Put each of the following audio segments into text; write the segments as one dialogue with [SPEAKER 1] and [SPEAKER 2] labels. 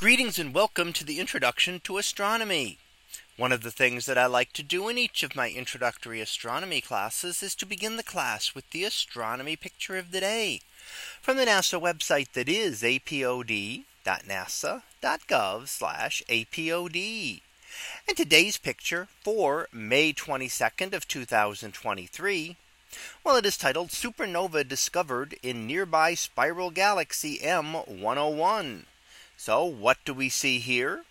[SPEAKER 1] Greetings and welcome to the introduction to astronomy. One of the things that I like to do in each of my introductory astronomy classes is to begin the class with the astronomy picture of the day from the NASA website that is apod.nasa.gov apod. And today's picture for May 22nd of 2023. Well, it is titled Supernova Discovered in Nearby Spiral Galaxy M101. So what do we see here?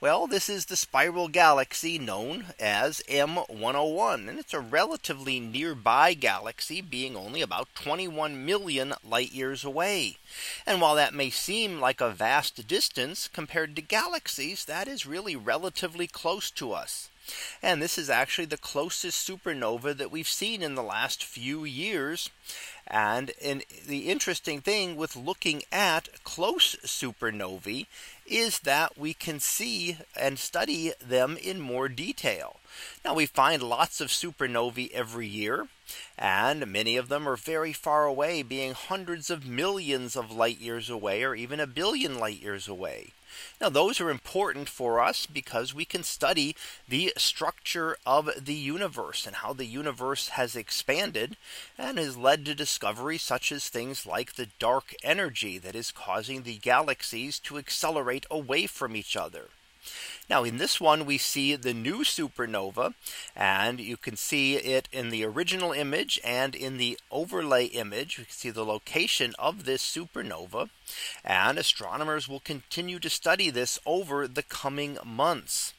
[SPEAKER 1] Well, this is the spiral galaxy known as M101, and it's a relatively nearby galaxy, being only about 21 million light years away. And while that may seem like a vast distance compared to galaxies, that is really relatively close to us. And this is actually the closest supernova that we've seen in the last few years. And in, the interesting thing with looking at close supernovae is that we can see and study them in more detail. Now we find lots of supernovae every year, and many of them are very far away, being hundreds of millions of light years away, or even a billion light years away. Now, those are important for us because we can study the structure of the universe and how the universe has expanded and has led to discoveries such as things like the dark energy that is causing the galaxies to accelerate away from each other. Now in this one we see the new supernova and you can see it in the original image and in the overlay image we can see the location of this supernova and astronomers will continue to study this over the coming months.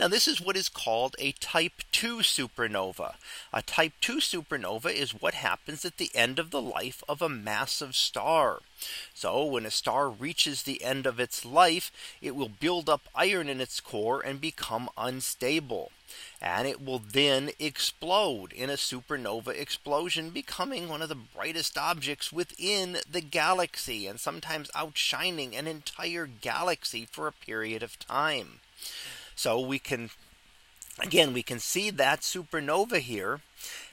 [SPEAKER 1] Now this is what is called a type 2 supernova. A type 2 supernova is what happens at the end of the life of a massive star. So when a star reaches the end of its life, it will build up iron in its core and become unstable. And it will then explode in a supernova explosion, becoming one of the brightest objects within the galaxy and sometimes outshining an entire galaxy for a period of time. So we can again we can see that supernova here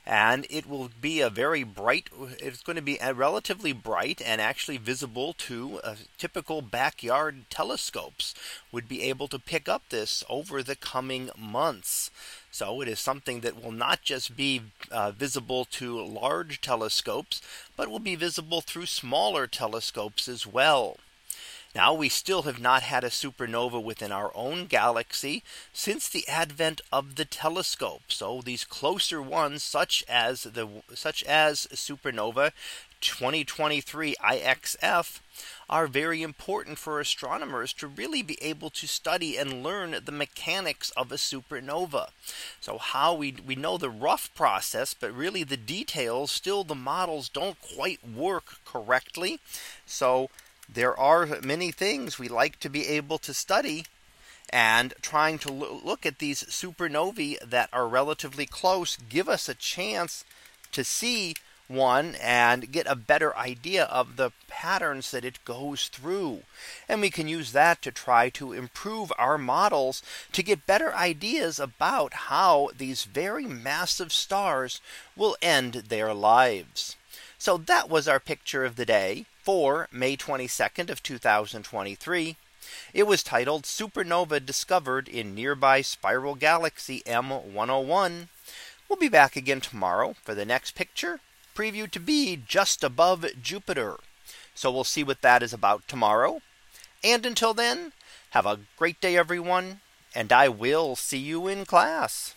[SPEAKER 1] and it will be a very bright it's going to be uh, relatively bright and actually visible to uh, typical backyard telescopes would be able to pick up this over the coming months so it is something that will not just be uh, visible to large telescopes but will be visible through smaller telescopes as well now we still have not had a supernova within our own galaxy since the advent of the telescope. So these closer ones such as the such as supernova 2023 IXF are very important for astronomers to really be able to study and learn the mechanics of a supernova. So how we we know the rough process, but really the details still the models don't quite work correctly. So there are many things we like to be able to study and trying to look at these supernovae that are relatively close give us a chance to see one and get a better idea of the patterns that it goes through. And we can use that to try to improve our models to get better ideas about how these very massive stars will end their lives. So that was our picture of the day for May 22nd of 2023. It was titled Supernova Discovered in Nearby Spiral Galaxy M101. We'll be back again tomorrow for the next picture previewed to be just above Jupiter. So we'll see what that is about tomorrow. And until then, have a great day, everyone, and I will see you in class.